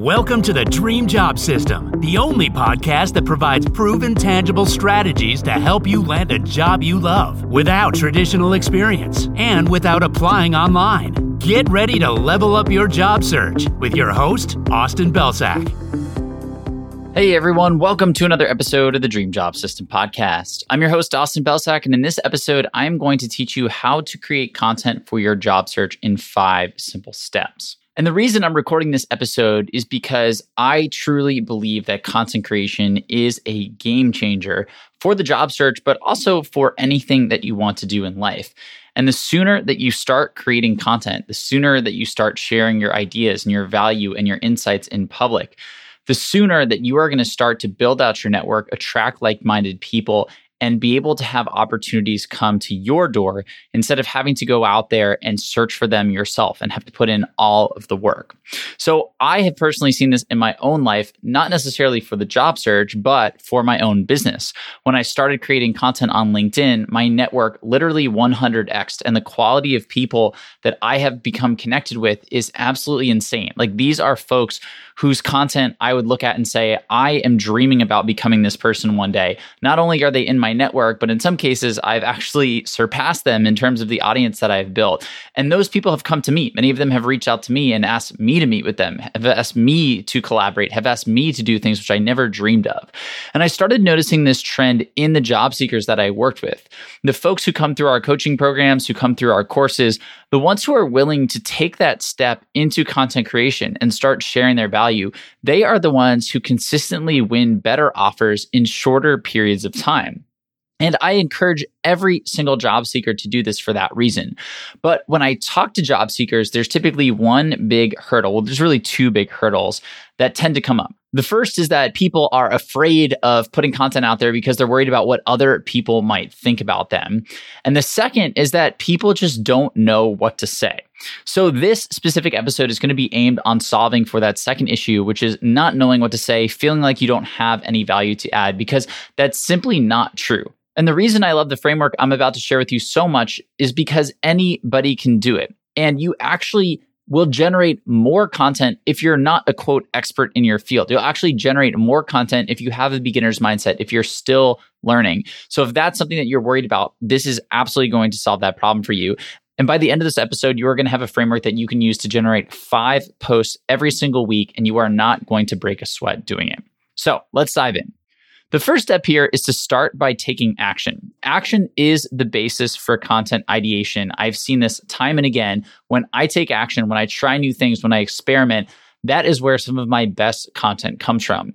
Welcome to the Dream Job System, the only podcast that provides proven, tangible strategies to help you land a job you love without traditional experience and without applying online. Get ready to level up your job search with your host, Austin Belcak. Hey everyone, welcome to another episode of the Dream Job System podcast. I'm your host, Austin Belcak, and in this episode, I'm going to teach you how to create content for your job search in five simple steps. And the reason I'm recording this episode is because I truly believe that content creation is a game changer for the job search, but also for anything that you want to do in life. And the sooner that you start creating content, the sooner that you start sharing your ideas and your value and your insights in public, the sooner that you are going to start to build out your network, attract like minded people, and be able to have opportunities come to your door instead of having to go out there and search for them yourself and have to put in all of the work. So, I have personally seen this in my own life, not necessarily for the job search, but for my own business. When I started creating content on LinkedIn, my network literally 100x, and the quality of people that I have become connected with is absolutely insane. Like, these are folks whose content I would look at and say, I am dreaming about becoming this person one day. Not only are they in my network, but in some cases, I've actually surpassed them in terms of the audience that I've built. And those people have come to me. Many of them have reached out to me and asked me to meet with them, have asked me to collaborate, have asked me to do things which I never dreamed of. And I started noticing this trend in the job seekers that I worked with. The folks who come through our coaching programs, who come through our courses, the ones who are willing to take that step into content creation and start sharing their value, they are the ones who consistently win better offers in shorter periods of time. And I encourage every single job seeker to do this for that reason. But when I talk to job seekers, there's typically one big hurdle. Well, there's really two big hurdles that tend to come up. The first is that people are afraid of putting content out there because they're worried about what other people might think about them. And the second is that people just don't know what to say. So, this specific episode is going to be aimed on solving for that second issue, which is not knowing what to say, feeling like you don't have any value to add, because that's simply not true. And the reason I love the framework I'm about to share with you so much is because anybody can do it. And you actually will generate more content if you're not a quote expert in your field. You'll actually generate more content if you have a beginner's mindset, if you're still learning. So if that's something that you're worried about, this is absolutely going to solve that problem for you. And by the end of this episode, you are going to have a framework that you can use to generate five posts every single week, and you are not going to break a sweat doing it. So let's dive in. The first step here is to start by taking action. Action is the basis for content ideation. I've seen this time and again. When I take action, when I try new things, when I experiment, that is where some of my best content comes from.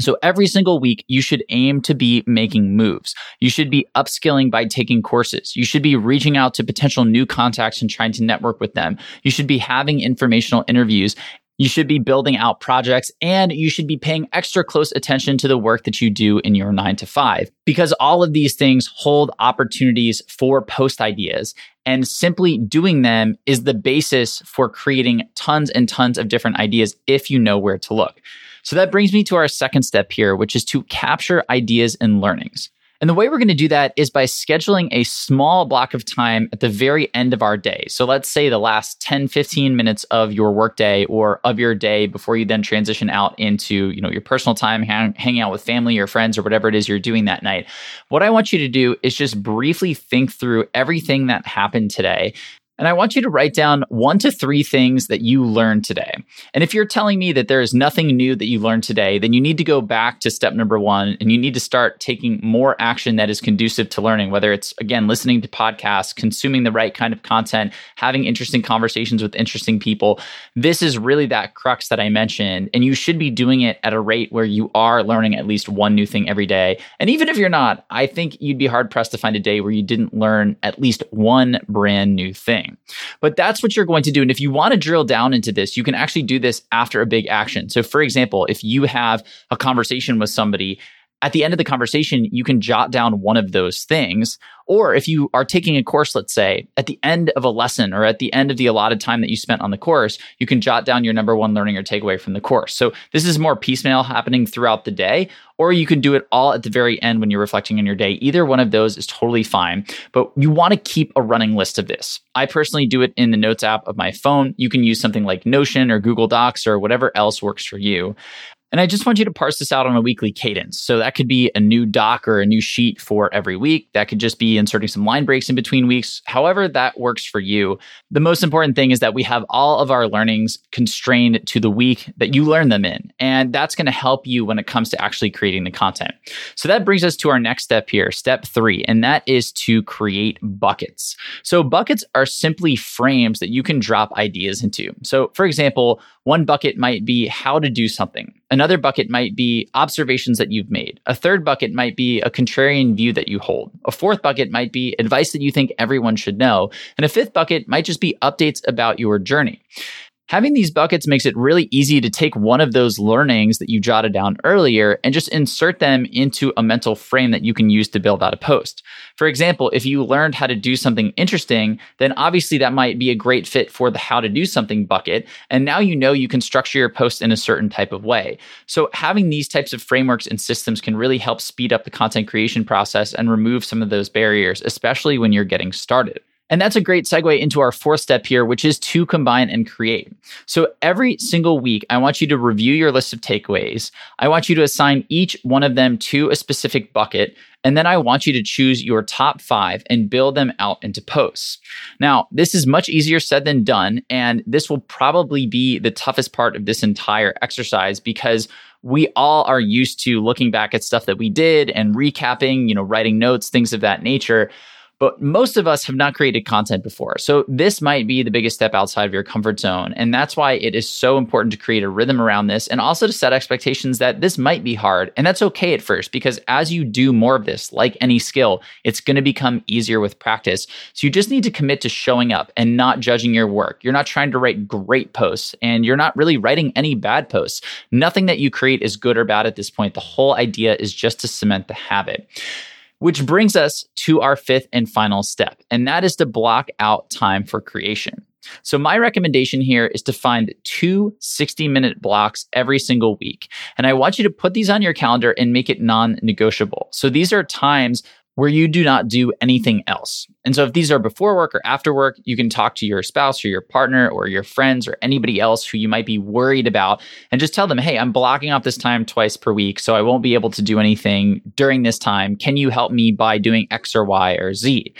So every single week, you should aim to be making moves. You should be upskilling by taking courses. You should be reaching out to potential new contacts and trying to network with them. You should be having informational interviews you should be building out projects and you should be paying extra close attention to the work that you do in your nine to five because all of these things hold opportunities for post ideas. And simply doing them is the basis for creating tons and tons of different ideas if you know where to look. So that brings me to our second step here, which is to capture ideas and learnings. And the way we're going to do that is by scheduling a small block of time at the very end of our day. So let's say the last 10, 15 minutes of your workday or of your day before you then transition out into, you know, your personal time, hang, hanging out with family or friends or whatever it is you're doing that night. What I want you to do is just briefly think through everything that happened today and I want you to write down one to three things that you learned today. And if you're telling me that there is nothing new that you learned today, then you need to go back to step number one and you need to start taking more action that is conducive to learning, whether it's, again, listening to podcasts, consuming the right kind of content, having interesting conversations with interesting people. This is really that crux that I mentioned. And you should be doing it at a rate where you are learning at least one new thing every day. And even if you're not, I think you'd be hard pressed to find a day where you didn't learn at least one brand new thing. But that's what you're going to do. And if you want to drill down into this, you can actually do this after a big action. So, for example, if you have a conversation with somebody at the end of the conversation, you can jot down one of those things. Or if you are taking a course, let's say, at the end of a lesson or at the end of the allotted time that you spent on the course, you can jot down your number one learning or takeaway from the course. So this is more piecemeal happening throughout the day, or you can do it all at the very end when you're reflecting on your day. Either one of those is totally fine, but you want to keep a running list of this. I personally do it in the Notes app of my phone. You can use something like Notion or Google Docs or whatever else works for you. And I just want you to parse this out on a weekly cadence. So that could be a new doc or a new sheet for every week. That could just be inserting some line breaks in between weeks. However, that works for you. The most important thing is that we have all of our learnings constrained to the week that you learn them in. And that's going to help you when it comes to actually creating the content. So that brings us to our next step here, step three, and that is to create buckets. So buckets are simply frames that you can drop ideas into. So, for example, one bucket might be how to do something. Another bucket might be observations that you've made. A third bucket might be a contrarian view that you hold. A fourth bucket might be advice that you think everyone should know. And a fifth bucket might just be updates about your journey. Having these buckets makes it really easy to take one of those learnings that you jotted down earlier and just insert them into a mental frame that you can use to build out a post. For example, if you learned how to do something interesting, then obviously that might be a great fit for the how to do something bucket. And now you know you can structure your post in a certain type of way. So having these types of frameworks and systems can really help speed up the content creation process and remove some of those barriers, especially when you're getting started. And that's a great segue into our fourth step here, which is to combine and create. So every single week, I want you to review your list of takeaways. I want you to assign each one of them to a specific bucket. And then I want you to choose your top five and build them out into posts. Now, this is much easier said than done. And this will probably be the toughest part of this entire exercise because we all are used to looking back at stuff that we did and recapping, you know, writing notes, things of that nature. But most of us have not created content before. So this might be the biggest step outside of your comfort zone. And that's why it is so important to create a rhythm around this and also to set expectations that this might be hard. And that's okay at first because as you do more of this, like any skill, it's going to become easier with practice. So you just need to commit to showing up and not judging your work. You're not trying to write great posts and you're not really writing any bad posts. Nothing that you create is good or bad at this point. The whole idea is just to cement the habit. Which brings us to our fifth and final step, and that is to block out time for creation. So, my recommendation here is to find two 60 minute blocks every single week. And I want you to put these on your calendar and make it non negotiable. So, these are times where you do not do anything else. And so, if these are before work or after work, you can talk to your spouse or your partner or your friends or anybody else who you might be worried about and just tell them, hey, I'm blocking off this time twice per week, so I won't be able to do anything during this time. Can you help me by doing X or Y or Z?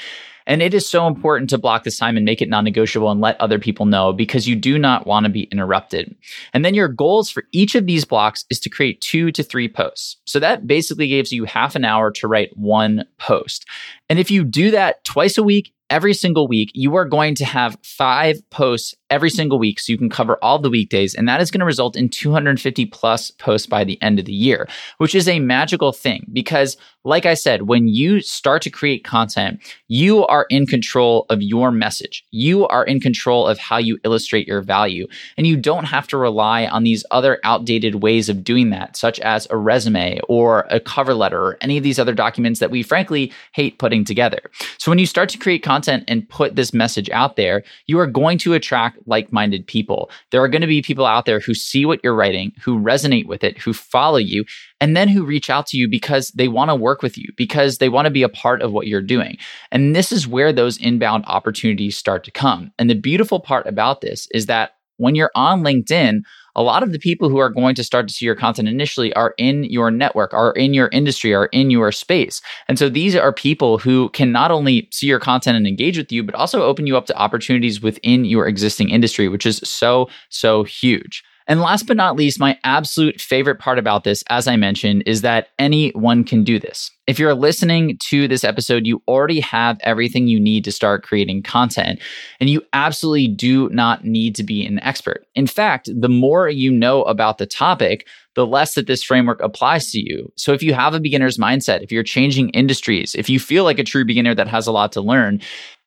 And it is so important to block this time and make it non negotiable and let other people know because you do not want to be interrupted. And then your goals for each of these blocks is to create two to three posts. So that basically gives you half an hour to write one post. And if you do that twice a week, every single week, you are going to have five posts every single week so you can cover all the weekdays. And that is going to result in 250 plus posts by the end of the year, which is a magical thing because, like I said, when you start to create content, you are in control of your message. You are in control of how you illustrate your value. And you don't have to rely on these other outdated ways of doing that, such as a resume or a cover letter or any of these other documents that we frankly hate putting together. So when you start to create content and put this message out there, you are going to attract like minded people. There are going to be people out there who see what you're writing, who resonate with it, who follow you, and then who reach out to you because they want to work with you, because they want to be a part of what you're doing. And this is where those inbound opportunities start to come. And the beautiful part about this is that when you're on LinkedIn, a lot of the people who are going to start to see your content initially are in your network, are in your industry, are in your space. And so these are people who can not only see your content and engage with you, but also open you up to opportunities within your existing industry, which is so, so huge. And last but not least, my absolute favorite part about this, as I mentioned, is that anyone can do this. If you're listening to this episode, you already have everything you need to start creating content, and you absolutely do not need to be an expert. In fact, the more you know about the topic, the less that this framework applies to you. So if you have a beginner's mindset, if you're changing industries, if you feel like a true beginner that has a lot to learn,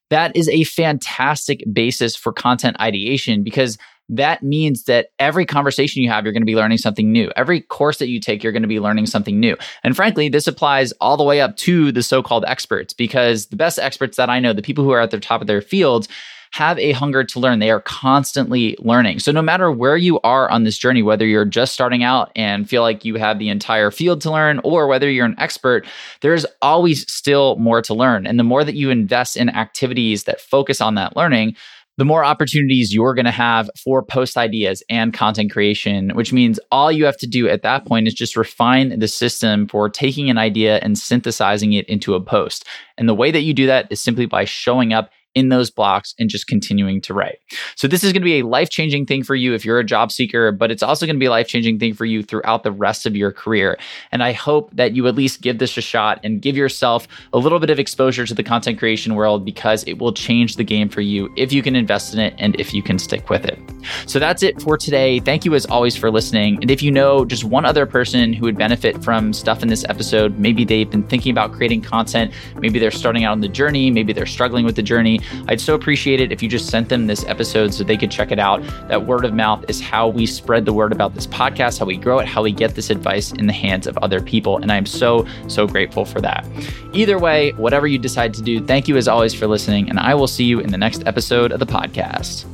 that is a fantastic basis for content ideation because that means that every conversation you have, you're going to be learning something new. Every course that you take, you're going to be learning something new. And frankly, this applies all the way up to the so called experts, because the best experts that I know, the people who are at the top of their fields, have a hunger to learn. They are constantly learning. So, no matter where you are on this journey, whether you're just starting out and feel like you have the entire field to learn, or whether you're an expert, there's always still more to learn. And the more that you invest in activities that focus on that learning, the more opportunities you're going to have for post ideas and content creation, which means all you have to do at that point is just refine the system for taking an idea and synthesizing it into a post. And the way that you do that is simply by showing up in those blocks and just continuing to write. So this is going to be a life-changing thing for you if you're a job seeker, but it's also going to be a life-changing thing for you throughout the rest of your career. And I hope that you at least give this a shot and give yourself a little bit of exposure to the content creation world because it will change the game for you if you can invest in it and if you can stick with it. So that's it for today. Thank you as always for listening. And if you know just one other person who would benefit from stuff in this episode, maybe they've been thinking about creating content, maybe they're starting out on the journey, maybe they're struggling with the journey, I'd so appreciate it if you just sent them this episode so they could check it out. That word of mouth is how we spread the word about this podcast, how we grow it, how we get this advice in the hands of other people. And I'm so, so grateful for that. Either way, whatever you decide to do, thank you as always for listening. And I will see you in the next episode of the podcast.